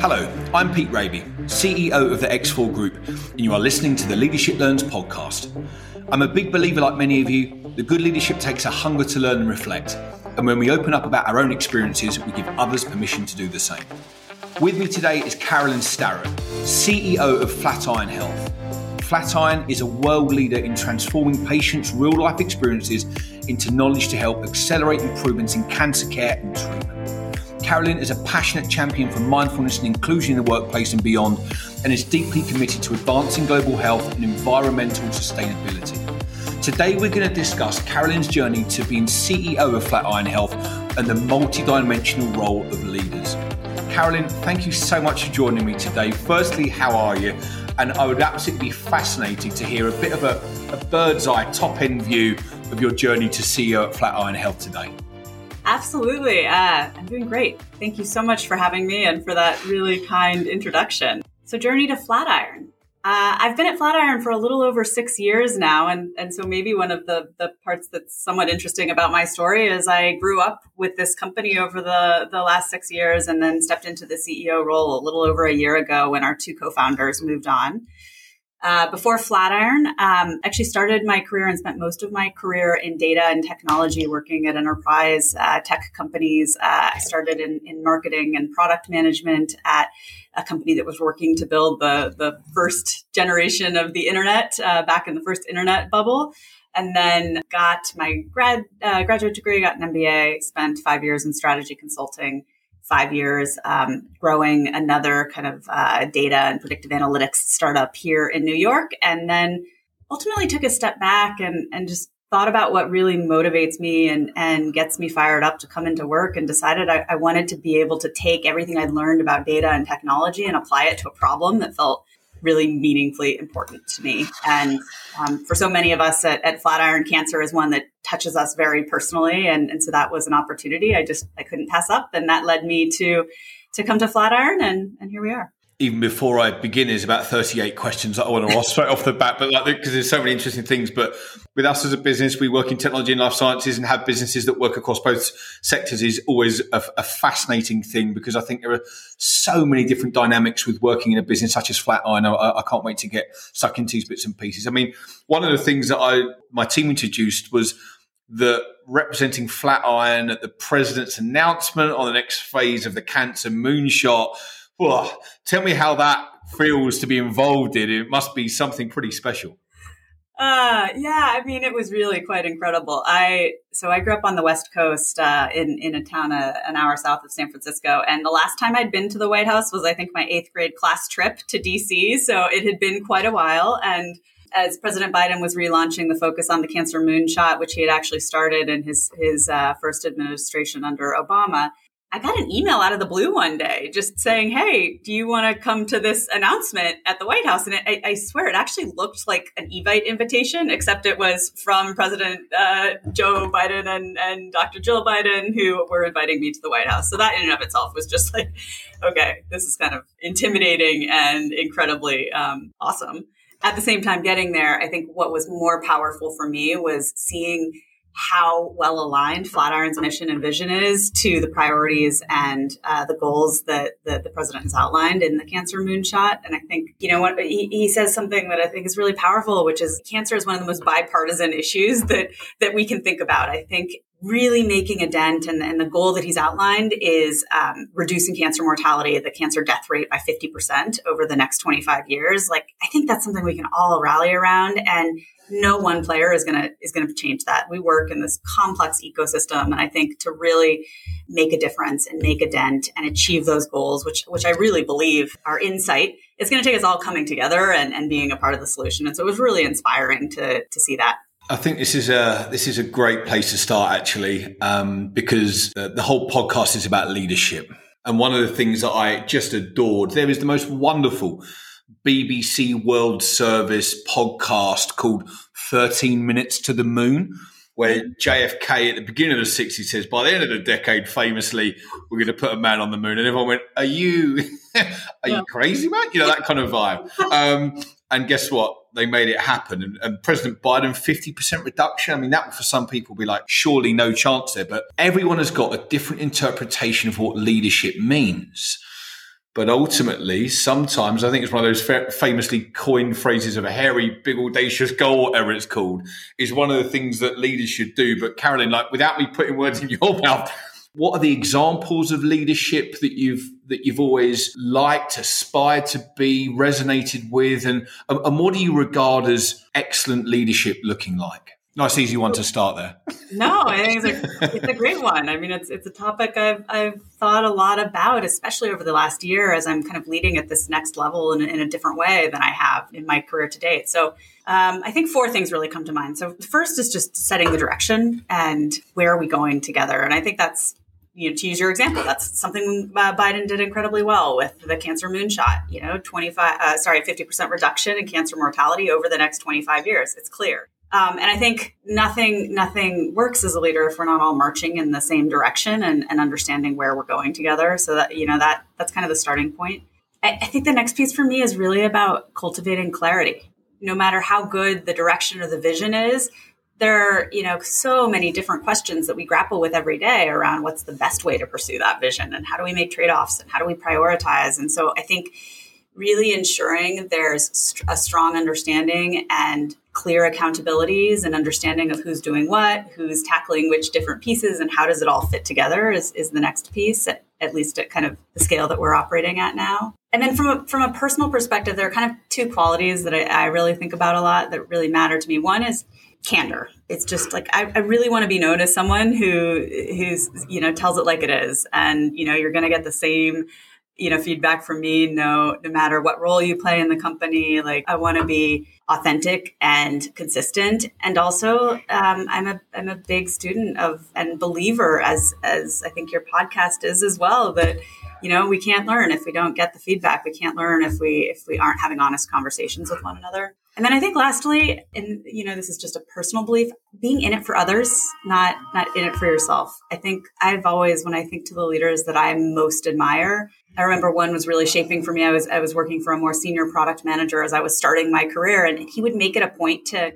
Hello, I'm Pete Rabey, CEO of the X4 Group, and you are listening to the Leadership Learns podcast. I'm a big believer, like many of you, that good leadership takes a hunger to learn and reflect. And when we open up about our own experiences, we give others permission to do the same. With me today is Carolyn Starrett, CEO of Flatiron Health. Flatiron is a world leader in transforming patients' real life experiences into knowledge to help accelerate improvements in cancer care and treatment. Carolyn is a passionate champion for mindfulness and inclusion in the workplace and beyond, and is deeply committed to advancing global health and environmental sustainability. Today, we're going to discuss Carolyn's journey to being CEO of Flatiron Health and the multidimensional role of leaders. Carolyn, thank you so much for joining me today. Firstly, how are you? And I would absolutely be fascinated to hear a bit of a, a bird's eye, top end view of your journey to CEO at Flatiron Health today. Absolutely. Uh, I'm doing great. Thank you so much for having me and for that really kind introduction. So, Journey to Flatiron. Uh, I've been at Flatiron for a little over six years now, and and so maybe one of the the parts that's somewhat interesting about my story is I grew up with this company over the the last six years, and then stepped into the CEO role a little over a year ago when our two co-founders moved on. Uh, before Flatiron, um, actually started my career and spent most of my career in data and technology, working at enterprise uh, tech companies. Uh, I started in, in marketing and product management at a company that was working to build the the first generation of the internet uh, back in the first internet bubble. And then got my grad uh, graduate degree, got an MBA, spent five years in strategy consulting, five years um, growing another kind of uh, data and predictive analytics startup here in New York, and then ultimately took a step back and and just thought about what really motivates me and, and gets me fired up to come into work and decided I, I, wanted to be able to take everything I'd learned about data and technology and apply it to a problem that felt really meaningfully important to me. And um, for so many of us at, at, Flatiron, cancer is one that touches us very personally. And, and so that was an opportunity I just, I couldn't pass up. And that led me to, to come to Flatiron and, and here we are even before I begin, there's about 38 questions that I want to ask straight off the bat, but like, because there's so many interesting things. But with us as a business, we work in technology and life sciences and have businesses that work across both sectors is always a, a fascinating thing because I think there are so many different dynamics with working in a business such as Flatiron. I, I can't wait to get stuck into these bits and pieces. I mean, one of the things that I, my team introduced was that representing Flatiron at the president's announcement on the next phase of the cancer moonshot well, tell me how that feels to be involved in. It must be something pretty special. Uh, yeah, I mean, it was really quite incredible. I so I grew up on the West Coast uh, in in a town a, an hour south of San Francisco, and the last time I'd been to the White House was I think my eighth grade class trip to DC. So it had been quite a while, and as President Biden was relaunching the focus on the cancer moonshot, which he had actually started in his his uh, first administration under Obama, I got an email out of the blue one day just saying, Hey, do you want to come to this announcement at the White House? And it, I, I, swear it actually looked like an Evite invitation, except it was from President uh, Joe Biden and, and Dr. Jill Biden, who were inviting me to the White House. So that in and of itself was just like, okay, this is kind of intimidating and incredibly um, awesome. At the same time, getting there, I think what was more powerful for me was seeing how well aligned Flatiron's mission and vision is to the priorities and uh, the goals that, that, the president has outlined in the cancer moonshot. And I think, you know, what he, he, says something that I think is really powerful, which is cancer is one of the most bipartisan issues that, that we can think about. I think really making a dent and, and the goal that he's outlined is um, reducing cancer mortality, the cancer death rate by 50% over the next 25 years. Like, I think that's something we can all rally around. And no one player is going to is going to change that. We work in this complex ecosystem, and I think to really make a difference and make a dent and achieve those goals, which which I really believe are insight, it's going to take us all coming together and, and being a part of the solution. And so it was really inspiring to to see that. I think this is a this is a great place to start actually, um, because the, the whole podcast is about leadership. And one of the things that I just adored, there is the most wonderful BBC World Service podcast called 13 Minutes to the Moon, where JFK at the beginning of the 60s says, by the end of the decade, famously, we're going to put a man on the moon. And everyone went, Are you, are you crazy, man? You know, that kind of vibe. Um, and guess what? They made it happen. And, and, President Biden, 50% reduction. I mean, that would for some people be like, surely no chance there. But everyone has got a different interpretation of what leadership means. But ultimately, sometimes I think it's one of those fa- famously coined phrases of a hairy, big, audacious goal, whatever it's called, is one of the things that leaders should do. But Carolyn, like without me putting words in your mouth, what are the examples of leadership that you've that you've always liked, aspired to be, resonated with, and and what do you regard as excellent leadership looking like? Nice, easy one to start there. No, I think it's a, it's a great one. I mean, it's it's a topic I've I've thought a lot about, especially over the last year as I'm kind of leading at this next level in, in a different way than I have in my career to date. So um, I think four things really come to mind. So the first is just setting the direction and where are we going together, and I think that's you know, to use your example, that's something uh, Biden did incredibly well with the cancer moonshot. You know, twenty five, uh, sorry, fifty percent reduction in cancer mortality over the next twenty five years. It's clear. Um, and I think nothing nothing works as a leader if we're not all marching in the same direction and, and understanding where we're going together. So that you know that that's kind of the starting point. I, I think the next piece for me is really about cultivating clarity. No matter how good the direction or the vision is, there are you know so many different questions that we grapple with every day around what's the best way to pursue that vision and how do we make trade-offs and how do we prioritize and so i think really ensuring there's a strong understanding and clear accountabilities and understanding of who's doing what, who's tackling which different pieces, and how does it all fit together is, is the next piece, at, at least at kind of the scale that we're operating at now. And then from a, from a personal perspective, there are kind of two qualities that I, I really think about a lot that really matter to me. One is candor. It's just like I, I really want to be known as someone who who's you know tells it like it is, and you know you're going to get the same you know feedback from me no no matter what role you play in the company. Like i want to be authentic and consistent. And also um, i'm a i'm a big student of and believer as as i think your podcast is as well that you know we can't learn if we don't get the feedback. We can't learn if we if we aren't having honest conversations with one another and then I think lastly, and you know, this is just a personal belief, being in it for others, not not in it for yourself. I think I've always, when I think to the leaders that I most admire, I remember one was really shaping for me. I was I was working for a more senior product manager as I was starting my career, and he would make it a point to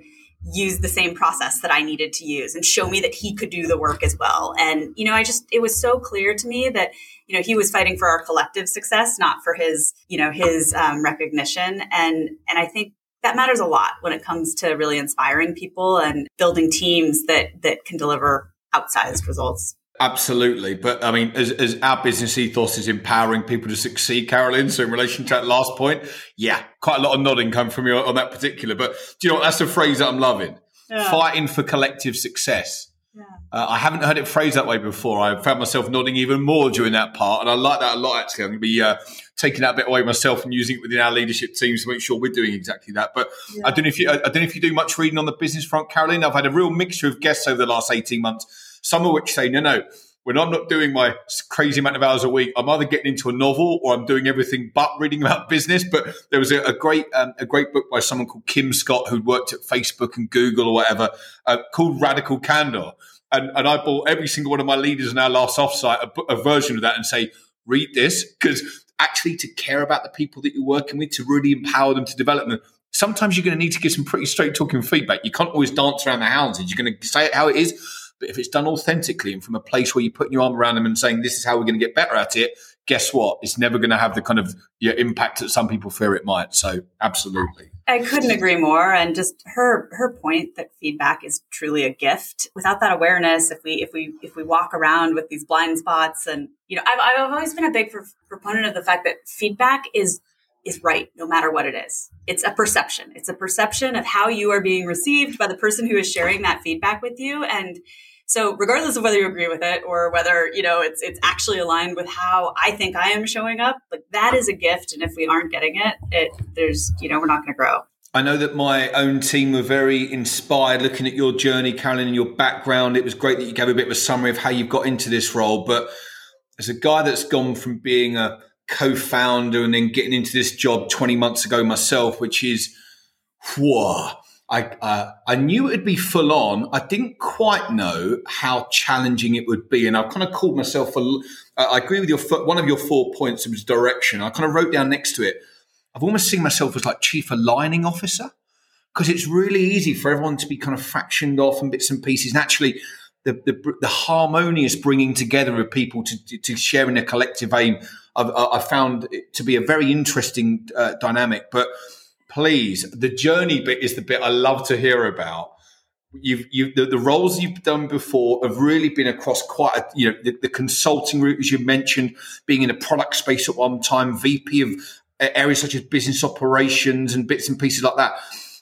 use the same process that I needed to use and show me that he could do the work as well. And you know, I just it was so clear to me that you know he was fighting for our collective success, not for his you know his um, recognition. And and I think that matters a lot when it comes to really inspiring people and building teams that that can deliver outsized results. Absolutely. But I mean, as, as, our business ethos is empowering people to succeed, Carolyn. So in relation to that last point, yeah, quite a lot of nodding come from you on that particular. But do you know what? That's a phrase that I'm loving. Yeah. Fighting for collective success. Yeah. Uh, I haven't heard it phrased that way before. I found myself nodding even more during that part, and I like that a lot. Actually, I'm going to be uh, taking that bit away myself and using it within our leadership teams to make sure we're doing exactly that. But yeah. I don't know if you, I don't know if you do much reading on the business front, Caroline. I've had a real mixture of guests over the last 18 months. Some of which say, no, no, when I'm not doing my crazy amount of hours a week, I'm either getting into a novel or I'm doing everything but reading about business. But there was a, a great um, a great book by someone called Kim Scott who worked at Facebook and Google or whatever uh, called Radical Candor and, and I bought every single one of my leaders in our last offsite a, a version of that and say, read this because actually to care about the people that you're working with, to really empower them to develop them. Sometimes you're going to need to give some pretty straight talking feedback. You can't always dance around the houses. You're going to say it how it is. But if it's done authentically and from a place where you're putting your arm around them and saying, this is how we're going to get better at it, guess what? It's never going to have the kind of yeah, impact that some people fear it might. So, absolutely. I couldn't agree more. And just her her point that feedback is truly a gift. Without that awareness, if we if we if we walk around with these blind spots, and you know, I've I've always been a big proponent of the fact that feedback is is right no matter what it is. It's a perception. It's a perception of how you are being received by the person who is sharing that feedback with you, and so regardless of whether you agree with it or whether, you know, it's it's actually aligned with how I think I am showing up, like that is a gift. And if we aren't getting it, it there's, you know, we're not gonna grow. I know that my own team were very inspired looking at your journey, Carolyn, and your background. It was great that you gave a bit of a summary of how you've got into this role. But as a guy that's gone from being a co-founder and then getting into this job 20 months ago myself, which is whoa, I uh, I knew it'd be full on. I didn't quite know how challenging it would be, and I kind of called myself a. I agree with your one of your four points was direction. I kind of wrote down next to it. I've almost seen myself as like chief aligning officer because it's really easy for everyone to be kind of fractioned off and bits and pieces. And actually, the, the, the harmonious bringing together of people to, to sharing a collective aim. I've, I've found it to be a very interesting uh, dynamic. But please, the journey bit is the bit I love to hear about. You've, you the, the, roles you've done before have really been across quite a, you know, the, the consulting route, as you mentioned, being in a product space at one time, VP of areas such as business operations and bits and pieces like that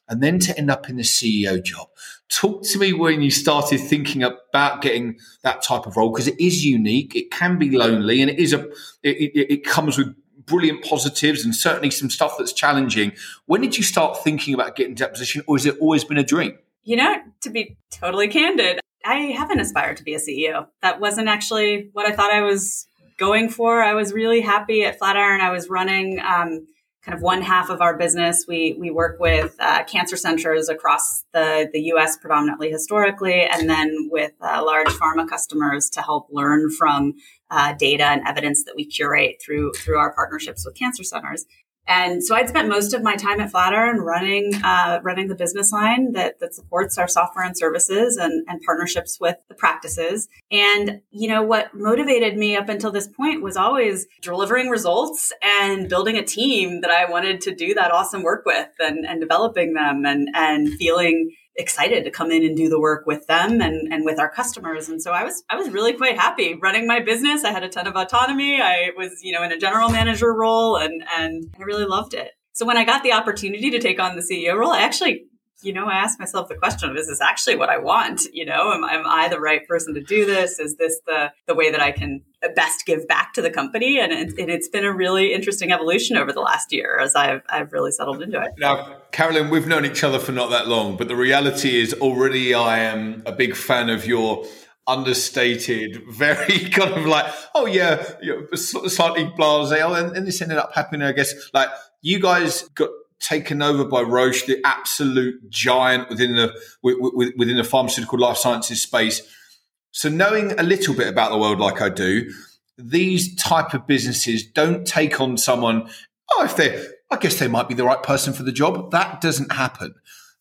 and then to end up in the CEO job. Talk to me when you started thinking about getting that type of role because it is unique, it can be lonely, and it is a it, it, it comes with brilliant positives and certainly some stuff that's challenging. When did you start thinking about getting to that position, or has it always been a dream? You know, to be totally candid, I haven't aspired to be a CEO. That wasn't actually what I thought I was going for. I was really happy at Flatiron. I was running um, kind of one half of our business. We we work with uh, cancer centers across the the U.S. predominantly historically, and then with uh, large pharma customers to help learn from uh, data and evidence that we curate through through our partnerships with cancer centers. And so I'd spent most of my time at Flatiron running uh, running the business line that that supports our software and services and, and partnerships with the practices. And you know what motivated me up until this point was always delivering results and building a team that I wanted to do that awesome work with and, and developing them and and feeling excited to come in and do the work with them and, and with our customers. And so I was I was really quite happy running my business. I had a ton of autonomy. I was, you know, in a general manager role and and I really loved it. So when I got the opportunity to take on the CEO role, I actually you know, I asked myself the question is this actually what I want? You know, am, am I the right person to do this? Is this the, the way that I can best give back to the company? And, it, and it's been a really interesting evolution over the last year as I've, I've really settled into it. Now, Carolyn, we've known each other for not that long, but the reality is already I am a big fan of your understated, very kind of like, oh yeah, slightly blasé. Oh, and, and this ended up happening, I guess. Like you guys got taken over by Roche, the absolute giant within the within the pharmaceutical life sciences space. So knowing a little bit about the world like I do, these type of businesses don't take on someone. Oh, if they, I guess they might be the right person for the job. That doesn't happen.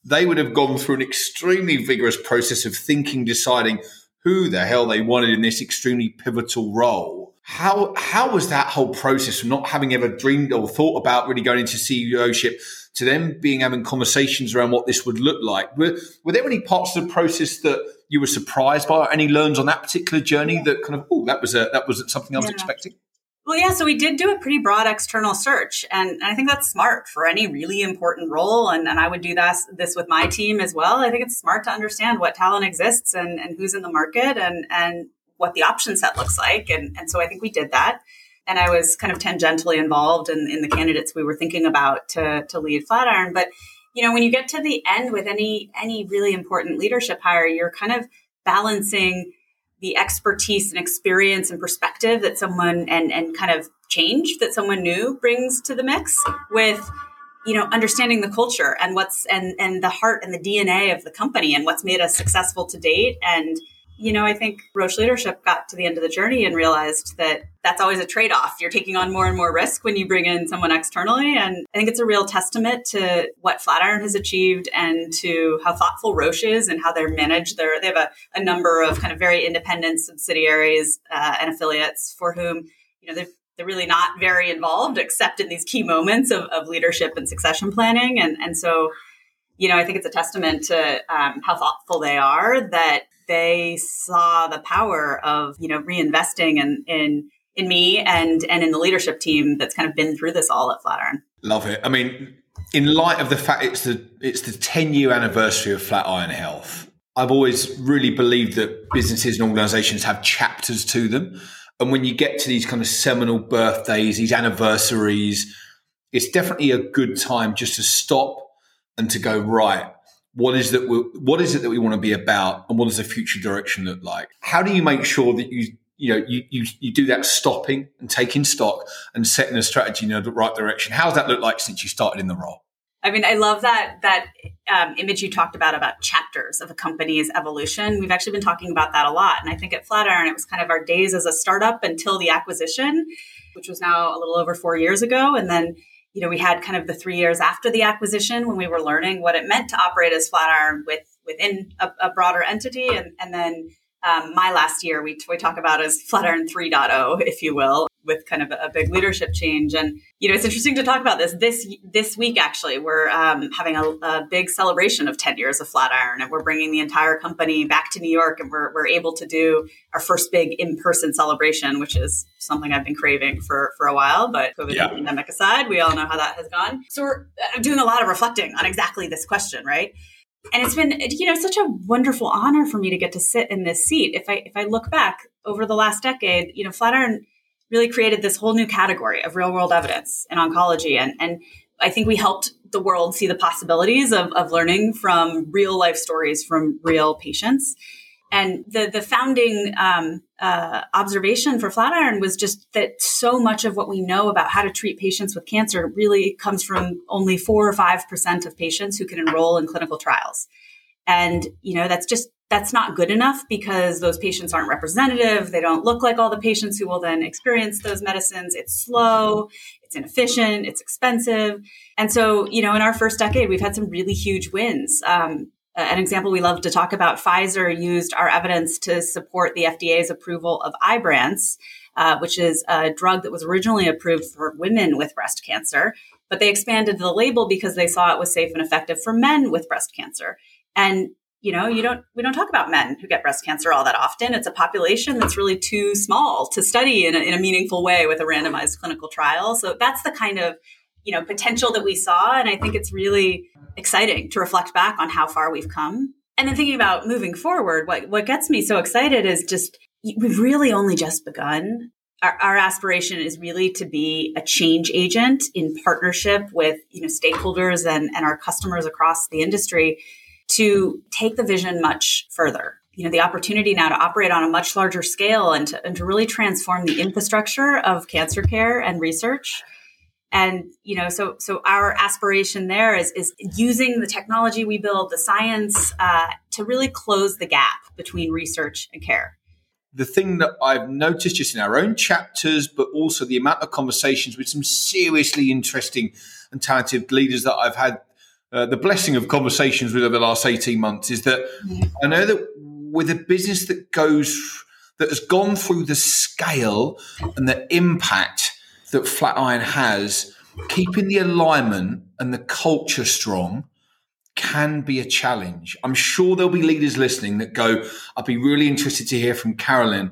They would have gone through an extremely vigorous process of thinking, deciding who the hell they wanted in this extremely pivotal role how how was that whole process from not having ever dreamed or thought about really going into CEOship to then being having conversations around what this would look like? Were, were there any parts of the process that you were surprised by? Or any learns on that particular journey that kind of oh that was a, that was something I was yeah. expecting? Well, yeah, so we did do a pretty broad external search, and I think that's smart for any really important role. And, and I would do that, this with my team as well. I think it's smart to understand what talent exists and, and who's in the market and, and what the option set looks like. And, and so I think we did that. And I was kind of tangentially involved in, in the candidates we were thinking about to, to lead Flatiron. But, you know, when you get to the end with any, any really important leadership hire, you're kind of balancing the expertise and experience and perspective that someone and, and kind of change that someone new brings to the mix with you know understanding the culture and what's and and the heart and the dna of the company and what's made us successful to date and you know, I think Roche leadership got to the end of the journey and realized that that's always a trade off. You're taking on more and more risk when you bring in someone externally. And I think it's a real testament to what Flatiron has achieved and to how thoughtful Roche is and how they're managed. They're, they have a, a number of kind of very independent subsidiaries uh, and affiliates for whom, you know, they're, they're really not very involved except in these key moments of, of leadership and succession planning. And, and so, you know, I think it's a testament to um, how thoughtful they are that they saw the power of you know reinvesting in in in me and and in the leadership team that's kind of been through this all at Flatiron. Love it. I mean, in light of the fact it's the it's the 10 year anniversary of Flatiron Health, I've always really believed that businesses and organizations have chapters to them. And when you get to these kind of seminal birthdays, these anniversaries, it's definitely a good time just to stop and to go, right, what is that what is it that we want to be about and what does the future direction look like? How do you make sure that you you know you, you you do that stopping and taking stock and setting a strategy in the right direction? How does that look like since you started in the role? I mean i love that that um, image you talked about about chapters of a company's evolution. We've actually been talking about that a lot. And i think at flatiron it was kind of our days as a startup until the acquisition which was now a little over four years ago. And then you know, we had kind of the three years after the acquisition when we were learning what it meant to operate as Flatiron with within a, a broader entity, and, and then um, my last year, we, we talk about as Flatiron 3.0, if you will, with kind of a, a, big leadership change. And you know, it's interesting to talk about this this this week. Actually, we're um, having a, a, big celebration of 10 years of Flatiron, and we're bringing the entire company back to New York, and we're we're able to do our first big in person celebration, which is something I've been craving for for a while. But COVID yeah. pandemic aside, we all know how that has gone. So we're uh, doing a lot of reflecting on exactly this question, right? and it's been you know such a wonderful honor for me to get to sit in this seat if i if i look back over the last decade you know flatiron really created this whole new category of real world evidence in oncology. And and i think we helped the world see the possibilities of, of learning from real life stories from real patients. And the the founding um, uh, observation for Flatiron was just that so much of what we know about how to treat patients with cancer really comes from only four or five percent of patients who can enroll in clinical trials, and you know that's just that's not good enough because those patients aren't representative. They don't look like all the patients who will then experience those medicines. It's slow, it's inefficient, it's expensive. And so, you know, in our first decade, we've had some really huge wins. Um, an example we love to talk about Pfizer used our evidence to support the FDA's approval of Ibrance, uh, which is a drug that was originally approved for women with breast cancer, but they expanded the label because they saw it was safe and effective for men with breast cancer. And you know, you don't we don't talk about men who get breast cancer all that often. It's a population that's really too small to study in a, in a meaningful way with a randomized clinical trial. So that's the kind of you know potential that we saw, and I think it's really exciting to reflect back on how far we've come. And then thinking about moving forward, what, what gets me so excited is just we've really only just begun. Our, our, aspiration is really to be a change agent in partnership with you know stakeholders and, and our customers across the industry to take the vision much further. You know, the opportunity now to operate on a much larger scale and to, and to really transform the infrastructure of cancer care and research and you know so so our aspiration there is is using the technology we build the science uh, to really close the gap between research and care the thing that i've noticed just in our own chapters but also the amount of conversations with some seriously interesting and talented leaders that i've had uh, the blessing of conversations with over the last 18 months is that i know that with a business that goes that has gone through the scale and the impact that Flatiron has, keeping the alignment and the culture strong can be a challenge. I'm sure there'll be leaders listening that go, I'd be really interested to hear from Carolyn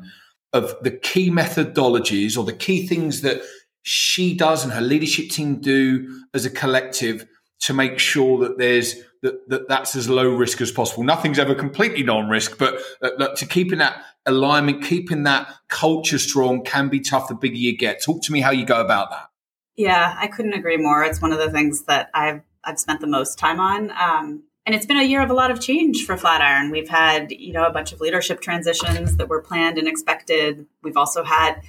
of the key methodologies or the key things that she does and her leadership team do as a collective to make sure that there's that, that that's as low risk as possible. Nothing's ever completely non-risk, but uh, to keeping that alignment, keeping that culture strong can be tough the bigger you get. Talk to me how you go about that. Yeah, I couldn't agree more. It's one of the things that I've I've spent the most time on. Um, and it's been a year of a lot of change for Flatiron. We've had, you know, a bunch of leadership transitions that were planned and expected. We've also had,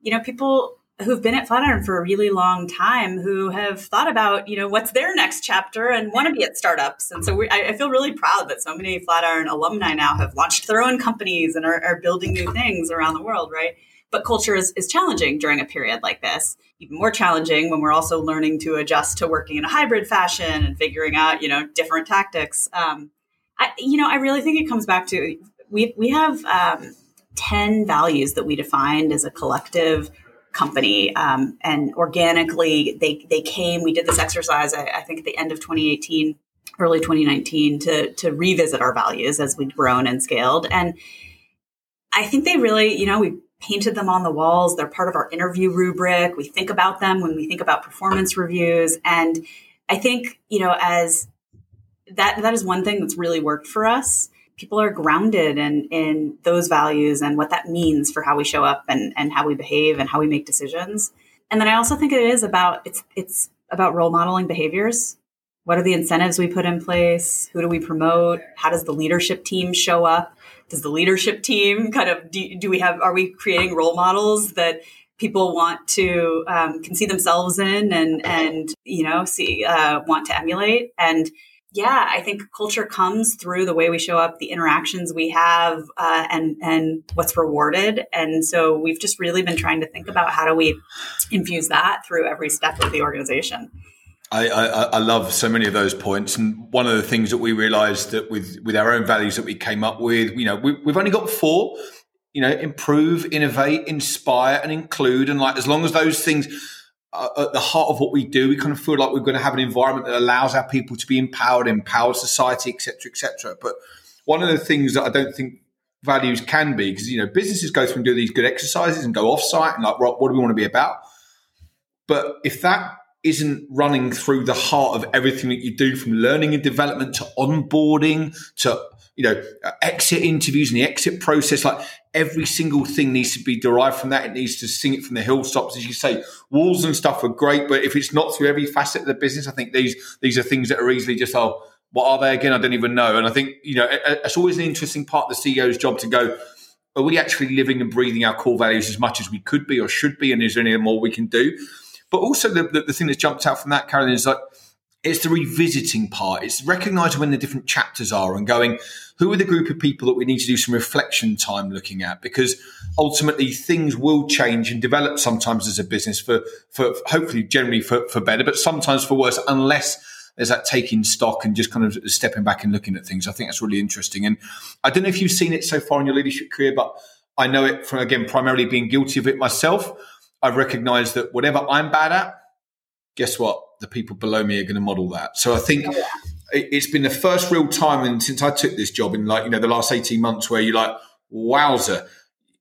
you know, people who've been at Flatiron for a really long time who have thought about, you know, what's their next chapter and want to be at startups. And so we, I, I, feel really proud that so many Flatiron alumni now have launched their own companies and are, are building new things around the world, right? But culture is, is challenging during a period like this. Even more challenging when we're also learning to adjust to working in a hybrid fashion and figuring out, you know, different tactics. Um, I, you know, I really think it comes back to we we have um, ten values that we defined as a collective company um, and organically they they came we did this exercise I, I, think at the end of 2018 early 2019 to to revisit our values as we'd grown and scaled. And i think they really you know we painted them on the walls. They're part of our interview rubric. We think about them when we think about performance reviews. And i think you know as that that is one thing that's really worked for us people are grounded in in those values and what that means for how we show up and and how we behave and how we make decisions. And then I also think it is about it's it's about role modeling behaviors. What are the incentives we put in place? Who do we promote? How does the leadership team show up? Does the leadership team kind of do, do we have are we creating role models that people want to um, can see themselves in and and you know see uh, want to emulate and yeah, I think culture comes through the way we show up, the interactions we have, uh, and and what's rewarded. And so we've just really been trying to think about how do we infuse that through every step of the organization. I, I, I, love so many of those points, and one of the things that we realised that with with our own values that we came up with, you know, we, we've only got four. You know, improve, innovate, inspire, and include, and like as long as those things Uh, at the heart of what we do, we kind of feel like we're going to have an environment that allows our people to be empowered, empower society, etc., etc. But one of the things that I don't think values can be, because you know, businesses go through and do these good exercises and go off site and like, what do we want to be about? But if that isn't running through the heart of everything that you do from learning and development to onboarding to you know uh, exit interviews and the exit process like every single thing needs to be derived from that. It needs to sing it from the hilltops as you say. Walls and stuff are great but if it's not through every facet of the business i think these these are things that are easily just oh what are they again? I don't even know. And i think you know it's always an interesting part of the ceo's job to go are we actually living and breathing our core values as much as we could be or should be? And is there any more we can do? But also the, the, the thing that's jumped out from that, Carolyn, is like it's the revisiting part. It's recognizing when the different chapters are and going, who are the group of people that we need to do some reflection time looking at? Because ultimately things will change and develop sometimes as a business for, for hopefully generally for, for better, but sometimes for worse, unless there's that taking stock and just kind of stepping back and looking at things. I think that's really interesting. And I don't know if you've seen it so far in your leadership career, but I know it from, again, primarily being guilty of it myself. I've recognized that whatever I'm bad at, guess what? The people below me are going to model that. So I think it's been the first real time and since I took this job in like, you know, the last 18 months where you're like, wowzer,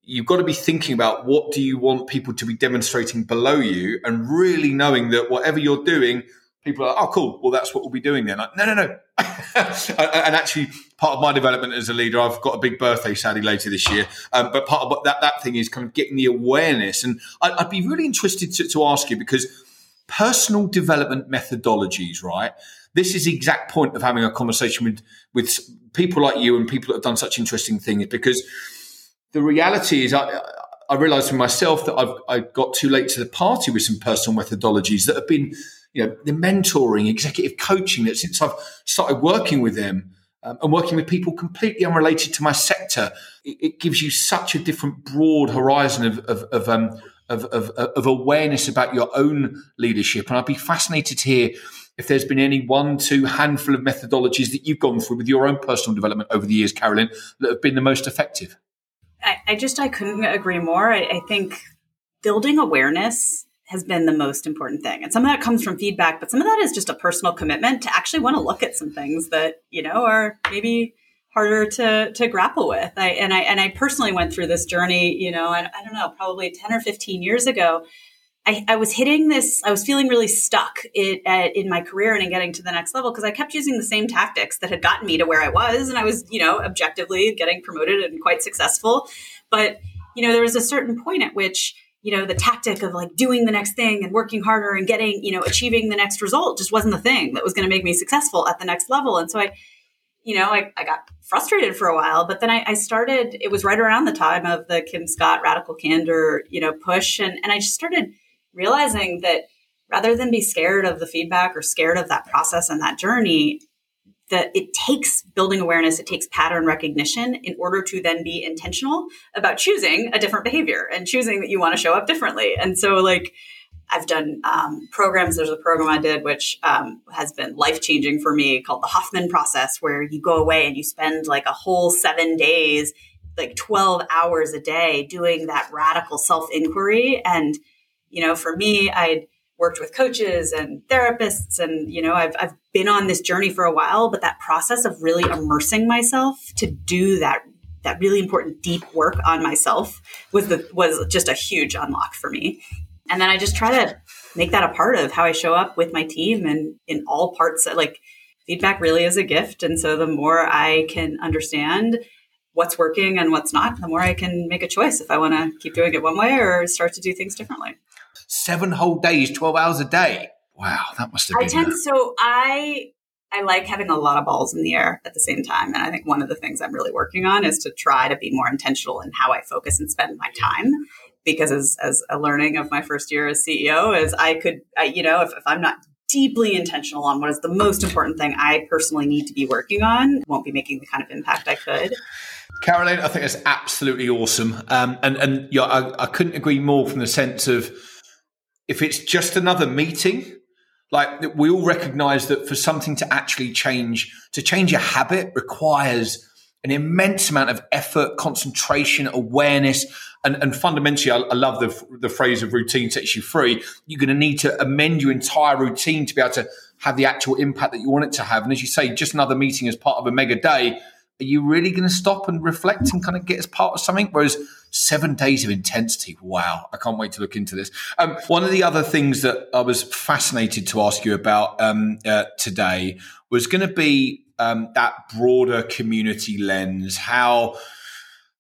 you've got to be thinking about what do you want people to be demonstrating below you and really knowing that whatever you're doing, people are, oh, cool. Well, that's what we'll be doing then. Like, no, no, no. and actually, part of my development as a leader, I've got a big birthday sadly later this year. Um, but part of that, that thing is kind of getting the awareness. And I, would be really interested to, to ask you because personal development methodologies, right? This is the exact point of having a conversation with, with people like you and people that have done such interesting things because the reality is I, I realized for myself that I've I got too late to the party with some personal methodologies that have been you know, the mentoring, executive coaching that since I've started working with them um, and working with people completely unrelated to my sector, it, it gives you such a different broad horizon of, of, of, um, of, of, of awareness about your own leadership. And I'd be fascinated to hear if there's been any one, two handful of methodologies that you've gone through with your own personal development over the years, Carolyn, that have been the most effective. I, I just I couldn't agree more. I, I think building awareness has been the most important thing. And some of that comes from feedback, but some of that is just a personal commitment to actually want to look at some things that, you know, are maybe harder to to grapple with. I and I and I personally went through this journey, you know, and I don't know, probably 10 or 15 years ago. I, I was hitting this, I was feeling really stuck in, in my career and in getting to the next level because I kept using the same tactics that had gotten me to where I was. And I was, you know, objectively getting promoted and quite successful. But, you know, there was a certain point at which you know the tactic of like doing the next thing and working harder and getting you know achieving the next result just wasn't the thing that was going to make me successful at the next level and so i you know i, I got frustrated for a while but then I, I, started it was right around the time of the kim scott radical candor you know push and, and i just started realizing that rather than be scared of the feedback or scared of that process and that journey that it takes building awareness, it takes pattern recognition in order to then be intentional about choosing a different behavior and choosing that you want to show up differently. And so, like, I've done um, programs. There's a program I did which um, has been life changing for me called the Hoffman Process, where you go away and you spend like a whole seven days, like 12 hours a day, doing that radical self inquiry. And, you know, for me, I'd worked with coaches and therapists and you know I've, I've been on this journey for a while but that process of really immersing myself to do that that really important deep work on myself was the was just a huge unlock for me and then i just try to make that a part of how i show up with my team and in all parts like feedback really is a gift and so the more i can understand what's working and what's not the more i can make a choice if i want to keep doing it one way or start to do things differently seven whole days, 12 hours a day. Wow, that must have been. I tend, so I, I like having a lot of balls in the air at the same time. And I think one of the things I'm really working on is to try to be more intentional in how I focus and spend my time. Because as, as a learning of my first year as CEO is I could, I, you know, if, if I'm not deeply intentional on what is the most important thing I personally need to be working on, won't be making the kind of impact I could. Caroline, I think that's absolutely awesome. Um, and and yeah, I, I couldn't agree more from the sense of if it's just another meeting, Like we all recognize that for something to actually change, to change a habit requires an immense amount of effort, concentration, awareness, and, and fundamentally, I, I, love the, the phrase of routine sets you free. You're going to need to amend your entire routine to be able to have the actual impact that you want it to have. And as you say, just another meeting as part of a mega day, are you really going to stop and reflect and kind of get as part of something? Whereas seven days of intensity, wow, I can't wait to look into this. Um, one of the other things that I was fascinated to ask you about um, uh, today was going to be um, that broader community lens, how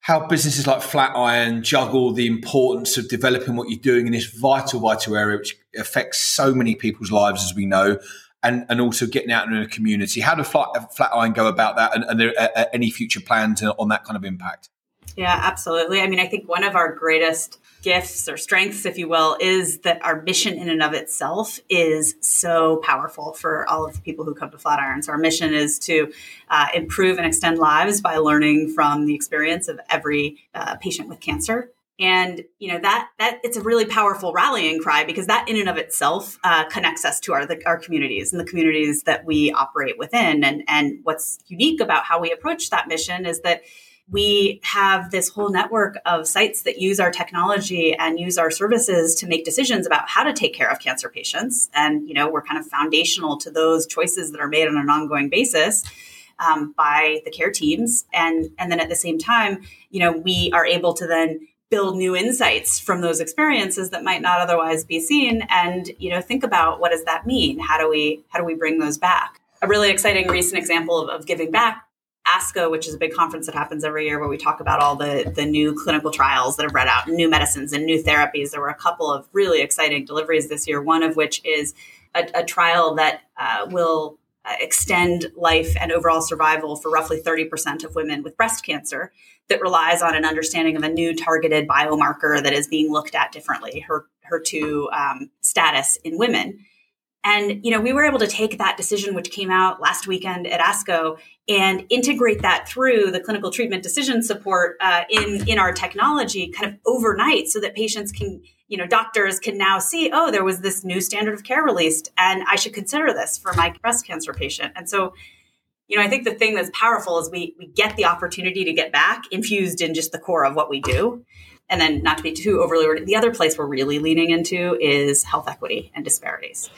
how businesses like Flatiron juggle the importance of developing what you're doing in this vital, vital area, which affects so many people's lives, as we know, and, and also getting out in a community. How Flat, Flatiron go about that? And, and there are any future plans on that kind of impact? Yeah, absolutely. I mean, I think one of our greatest gifts or strengths, if you will, is that our mission in and of itself is so powerful for all of the people who come to Flatiron. So our mission is to uh, improve and extend lives by learning from the experience of every uh, patient with cancer. And you know that that it's a really powerful rallying cry because that in and of itself uh, connects us to our the, our communities and the communities that we operate within. And and what's unique about how we approach that mission is that we have this whole network of sites that use our technology and use our services to make decisions about how to take care of cancer patients. And, you know, we're kind of foundational to those choices that are made on an ongoing basis. Um, by the care teams and and then at the same time you know we are able to then build new insights from those experiences that might not otherwise be seen and you know think about what does that mean how do we how do we bring those back a really exciting recent example of, of giving back ASCO, which is a big conference that happens every year where we talk about all the, the new clinical trials that have read out, new medicines and new therapies. There were a couple of really exciting deliveries this year, one of which is a, a trial that uh, will uh, extend life and overall survival for roughly 30% of women with breast cancer that relies on an understanding of a new targeted biomarker that is being looked at differently, her, HER2 um, status in women. And, you know, we were able to take that decision, which came out last weekend at ASCO, and integrate that through the clinical treatment decision support uh, in, in our technology kind of overnight so that patients can, you know, doctors can now see, oh, there was this new standard of care released, and I should consider this for my breast cancer patient. And so, you know, I think the thing that's powerful is we, we get the opportunity to get back infused in just the core of what we do. And then, not to be too overly, the other place we're really leaning into is health equity and disparities.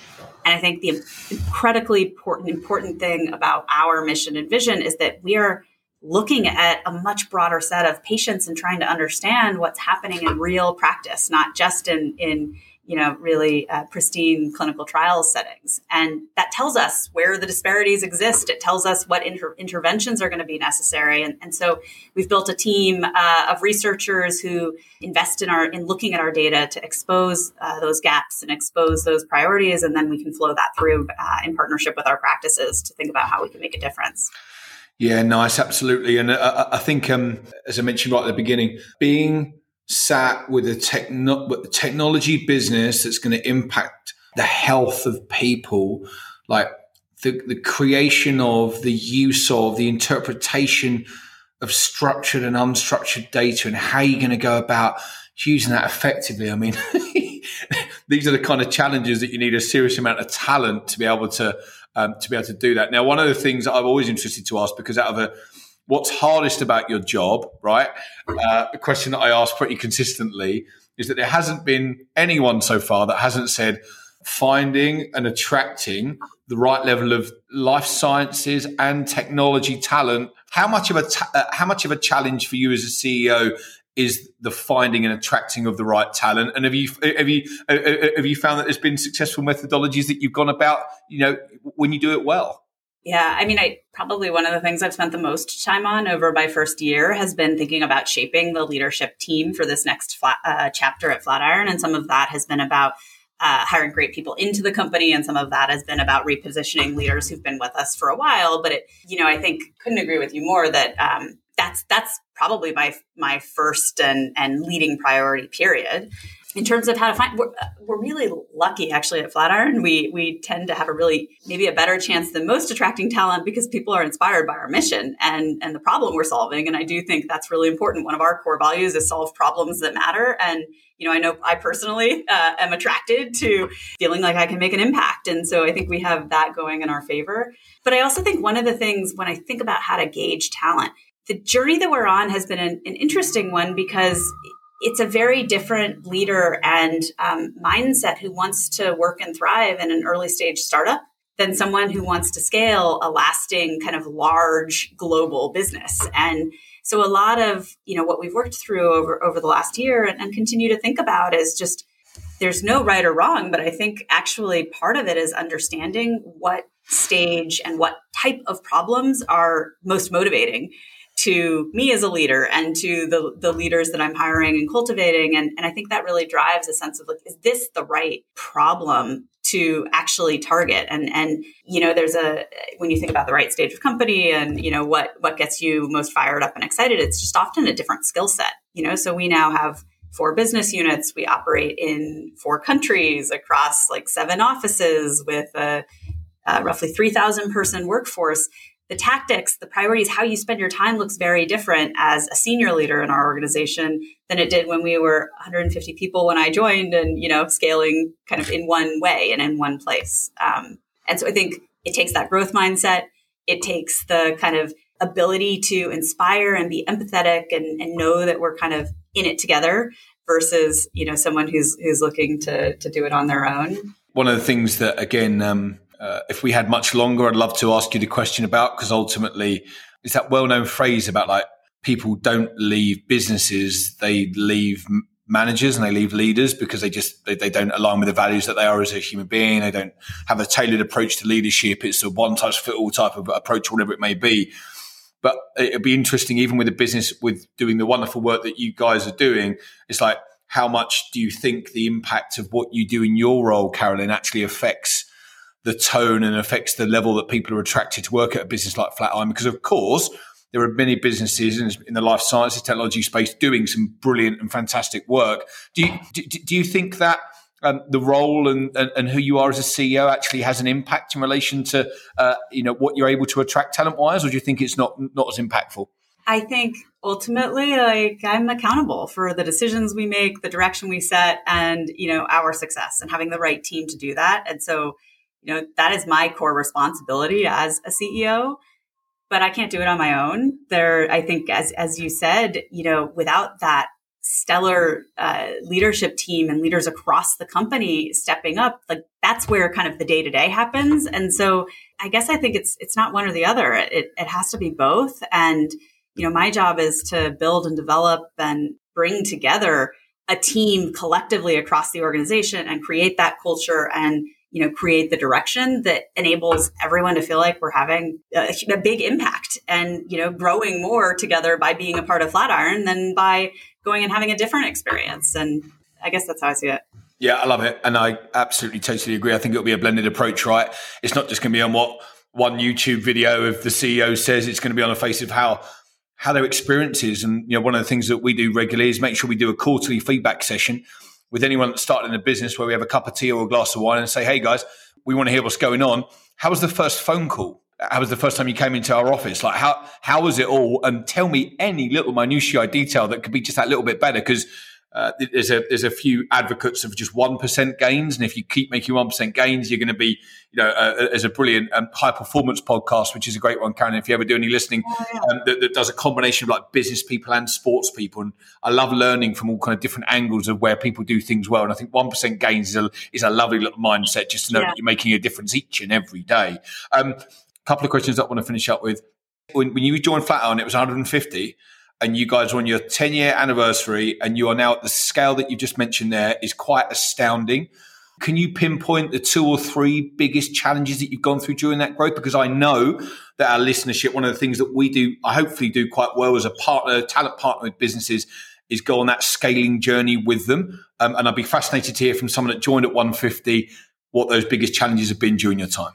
And I think the incredibly important, important thing about our mission and vision is that we are looking at a much broader set of patients and trying to understand what's happening in real practice, not just in, in you know, really uh, pristine clinical trials settings. And that tells us where the disparities exist. It tells us what inter- interventions are going to be necessary. And, and, so we've built a team uh, of researchers who invest in our in looking at our data to expose uh, those gaps and expose those priorities, and then we can flow that through uh, in partnership with our practices to think about how we can make a difference. Yeah, nice, absolutely. And uh, I, I think, um, as I mentioned right at the beginning, being sat with a techno- with technology business that's going to impact the health of people, like the, the creation of, the use of, the interpretation of structured and unstructured data, and how you're going to go about using that effectively. I mean, these are the kind of challenges that you need a serious amount of talent to be able to um, to be able to do that. Now, one of the things I'm always interested to ask, because out of a what's hardest about your job, right? Uh, a question that I ask pretty consistently is that there hasn't been anyone so far that hasn't said finding and attracting the right level of life sciences and technology talent. How much of a ta- uh, how much of a challenge for you as a CEO is the finding and attracting of the right talent? And have you have you uh, uh, have you found that there's been successful methodologies that you've gone about? You know, when you do it well. Yeah, I mean, I probably one of the things I've spent the most time on over my first year has been thinking about shaping the leadership team for this next flat, uh, chapter at Flatiron, and some of that has been about uh, hiring great people into the company, and some of that has been about repositioning leaders who've been with us for a while. But it, you know, I think couldn't agree with you more that um, that's that's probably my my first and and leading priority. Period. In terms of how to find we're, we're, really lucky actually at flatiron. We we tend to have a really maybe a better chance than most attracting talent because people are inspired by our mission and and the problem we're solving. And i do think that's really important. One of our core values is solve problems that matter. And you know i know i personally uh, am attracted to feeling like i can make an impact. And so i think we have that going in our favor. But i also think one of the things when i think about how to gauge talent the journey that we're on has been an, an interesting one because it's a very different leader and um, mindset who wants to work and thrive in an early stage startup than someone who wants to scale a lasting kind of large global business. And so a lot of you know what we've worked through over over the last year and, and continue to think about is just there's no right or wrong but i think actually part of it is understanding what stage and what type of problems are most motivating to me as a leader and to the, the leaders that I'm hiring and cultivating. And, and I think that really drives a sense of like, is this the right problem to actually target? And, and, you know, there's a, when you think about the right stage of company and, you know, what, what gets you most fired up and excited, it's just often a different skill set, you know? So we now have four business units. We operate in four countries across like seven offices with a, a roughly 3,000 person workforce the tactics, the priorities, how you spend your time looks very different as a senior leader in our organization than it did when we were 150 people when I joined and, you know, scaling kind of in one way and in one place. Um, and so I think it takes that growth mindset. It takes the kind of ability to inspire and be empathetic and, and know that we're kind of in it together versus, you know, someone who's, who's looking to, to do it on their own. One of the things that, again, um, uh, if we had much longer, I'd love to ask you the question about because ultimately it's that well-known phrase about like people don't leave businesses, they leave managers and they leave leaders because they just they, they, don't align with the values that they are as a human being. They don't have a tailored approach to leadership. It's a one touch fit all type of approach, whatever it may be. But it'd be interesting, even with a business with doing the wonderful work that you guys are doing. It's like how much do you think the impact of what you do in your role, Carolyn, actually affects the tone and affects the level that people are attracted to work at a business like Flatiron. Because of course, there are many businesses in, the life sciences technology space doing some brilliant and fantastic work. Do you, do, do you think that um, the role and, and, and, who you are as a CEO actually has an impact in relation to uh, you know what you're able to attract talent wise, or do you think it's not not as impactful? I think ultimately, like I'm accountable for the decisions we make, the direction we set, and you know our success, and having the right team to do that. And so you know, that is my core responsibility as a CEO, but I can't do it on my own. There, I think, as, as you said, you know, without that stellar uh, leadership team and leaders across the company stepping up, like that's where kind of the day to day happens. And so I guess I think it's, it's not one or the other. It, it has to be both. And, you know, my job is to build and develop and bring together a team collectively across the organization and create that culture and you know, create the direction that enables everyone to feel like we're having a, a, big impact and, you know, growing more together by being a part of Flatiron than by going and having a different experience. And I guess that's how I see it. Yeah, I love it. And I absolutely totally agree. I think it'll be a blended approach, right? It's not just going to be on what one YouTube video of the CEO says, it's going to be on the face of how how their experience is. And you know, one of the things that we do regularly is make sure we do a quarterly feedback session with anyone that's starting a business where we have a cup of tea or a glass of wine and say, hey guys, we want to hear what's going on. How was the first phone call? How was the first time you came into our office? Like how how was it all? And tell me any little minutiae detail that could be just that little bit better because uh, there's a there's a few advocates of just one percent gains, and if you keep making one percent gains, you're going to be, you know, uh, there's a brilliant um, high performance podcast, which is a great one, Karen. If you ever do any listening, um, that, that, does a combination of like business people and sports people, and I love learning from all kind of different angles of where people do things well. And I think one percent gains is a is a lovely little mindset just to know yeah. that you're making a difference each and every day. A um, couple of questions I want to finish up with. When, when you joined Flatiron, it was 150 and you guys are on your 10 year anniversary and you are now at the scale that you just mentioned there is quite astounding. Can you pinpoint the two or three biggest challenges that you've gone through during that growth? Because I know that our listenership, one of the things that we do, I hopefully do quite well as a partner, talent partner with businesses, is go on that scaling journey with them. Um, and I'd be fascinated to hear from someone that joined at 150 what those biggest challenges have been during your time.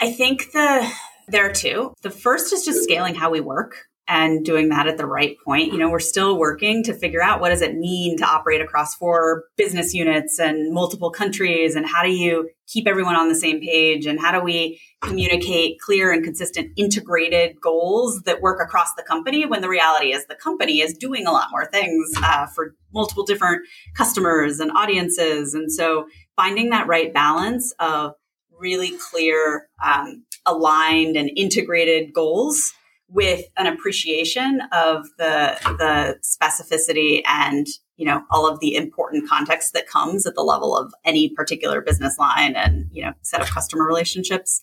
I think the there are two. The first is just scaling how we work and doing that at the right point. You know, we're still working to figure out what does it mean to operate across four business units and multiple countries and how do you keep everyone on the same page and how do we communicate clear and consistent integrated goals that work across the company when the reality is the company is doing a lot more things uh, for multiple different customers and audiences and so finding that right balance of really clear um, aligned and integrated goals with an appreciation of the the specificity and you know all of the important context that comes at the level of any particular business line and you know set of customer relationships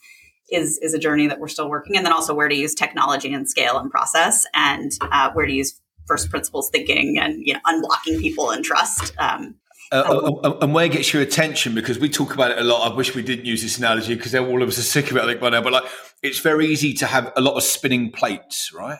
is is a journey that we're still working. And then also where to use technology and scale and process and uh, where to use first principles thinking and you know unblocking people and trust um, uh, uh, uh, and where gets your attention? Because we talk about it a lot. I wish we didn't use this analogy because all of us are sick of it, I think, by now. But like, it's very easy to have a lot of spinning plates, right?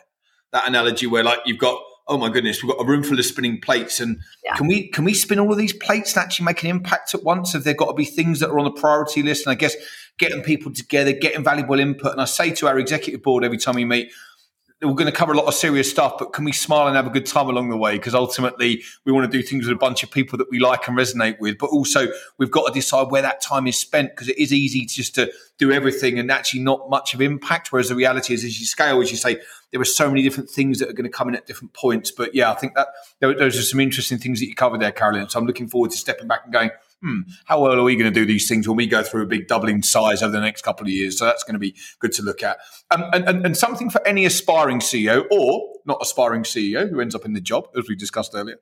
That analogy where like you've got, oh my goodness, we've got a room full of spinning plates, and yeah. can we can we spin all of these plates and actually make an impact at once? Have there got to be things that are on the priority list? And I guess getting people together, getting valuable input. And I say to our executive board every time we meet, we're going to cover a lot of serious stuff, but can we smile and have a good time along the way? Because ultimately, we want to do things with a bunch of people that we like and resonate with. But also, we've got to decide where that time is spent because it is easy just to do everything and actually not much of impact. Whereas the reality is, as you scale, as you say, there are so many different things that are going to come in at different points. But yeah, I think that those are some interesting things that you covered there, Carolyn. So I'm looking forward to stepping back and going, hmm, how well are we going to do these things when we go through a big doubling size over the next couple of years? So that's going to be good to look at. Um, and, and, and, something for any aspiring CEO or not aspiring CEO who ends up in the job, as we discussed earlier.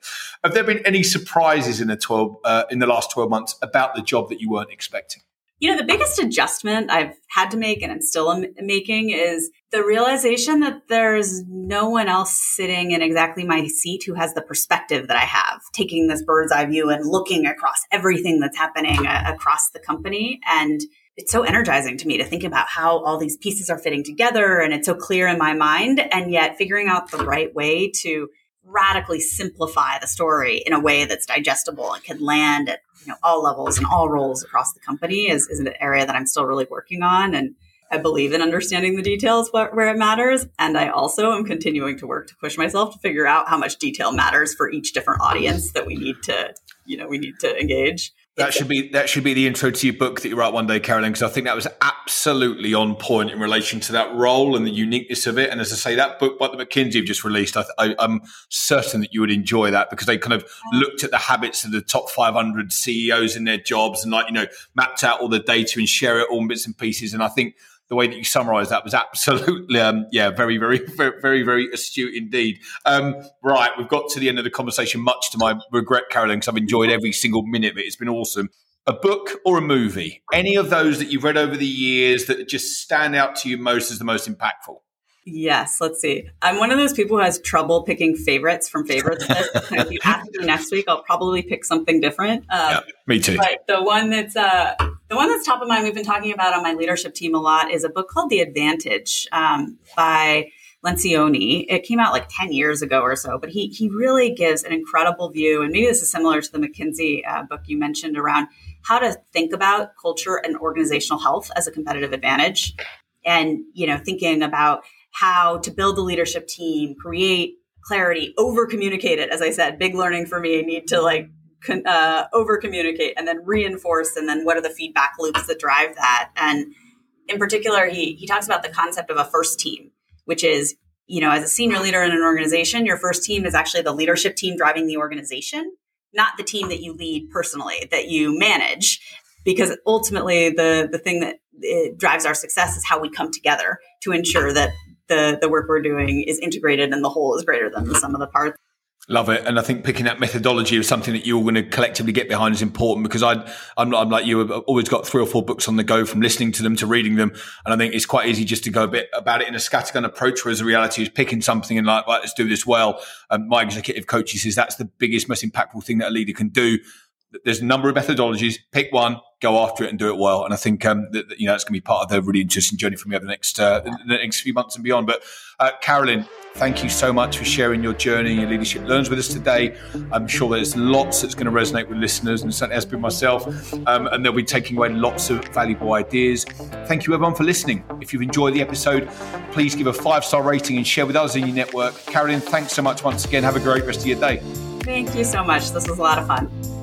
Have there been any surprises in the 12, uh, in the last 12 months about the job that you weren't expecting? You know, the biggest adjustment I've had to make and I'm still making is the realization that there's no one else sitting in exactly my seat who has the perspective that I have, taking this bird's eye view and looking across everything that's happening uh, across the company. And it's so energizing to me to think about how all these pieces are fitting together and it's so clear in my mind and yet figuring out the right way to radically simplify the story in a way that's digestible and can land at you know all levels and all roles across the company is, is an area that I'm still really working on and I believe in understanding the details where, where it matters and I also am continuing to work to push myself to figure out how much detail matters for each different audience that we need to you know we need to engage that should be that should be the intro to your book that you write one day, Carolyn, because I think that was absolutely on point in relation to that role and the uniqueness of it. And as I say, that book, what the McKinsey have just released, I, am certain that you would enjoy that because they kind of looked at the habits of the top 500 CEOs in their jobs and like you know mapped out all the data and share it all in bits and pieces. And I think the way that you summarised that was absolutely, um, yeah, very, very, very, very, very astute indeed. Um, right, we've got to the end of the conversation, much to my regret, Carolyn, because I've enjoyed every single minute of it. It's been awesome. A book or a movie? Any of those that you've read over the years that just stand out to you most as the most impactful? Yes, let's see. I'm one of those people who has trouble picking favorites from favorites. if you ask me next week, I'll probably pick something different. Um, yeah, me too. But the one that's uh, the one that's top of mind, we've been talking about on my leadership team a lot, is a book called The Advantage um, by Lencioni. It came out like 10 years ago or so, but he, he really gives an incredible view. And maybe this is similar to the McKinsey uh, book you mentioned around how to think about culture and organizational health as a competitive advantage. And, you know, thinking about how to build the leadership team, create clarity, over communicate it. As I said, big learning for me. I need to like uh, over communicate and then reinforce. And then what are the feedback loops that drive that? And in particular, he, he talks about the concept of a first team, which is, you know, as a senior leader in an organization, your first team is actually the leadership team driving the organization, not the team that you lead personally, that you manage because ultimately the the thing that drives our success is how we come together to ensure that the the work we're doing is integrated and the whole is greater than the sum of the parts. Love it, and I think picking that methodology of something that you're going to collectively get behind is important because I, I'm not, I'm like you. I've always got three or four books on the go from listening to them to reading them, and I think it's quite easy just to go a bit about it in a scattergun approach. Whereas the reality is picking something and like, right, let's do this well. Um, my executive coach says that's the biggest, most impactful thing that a leader can do there's a number of methodologies. Pick one, go after it, and do it well. And I think um, that, that, you know it's going to be part of the really interesting journey for me over the next uh, the next few months and beyond. But uh, Carolyn, thank you so much for sharing your journey and your leadership learns with us today. I'm sure there's lots that's going to resonate with listeners, and certainly has myself. Um, and they'll be taking away lots of valuable ideas. Thank you, everyone, for listening. If you've enjoyed the episode, please give a five star rating and share with others in your network. Carolyn, thanks so much once again. Have a great rest of your day. Thank you so much. This was a lot of fun.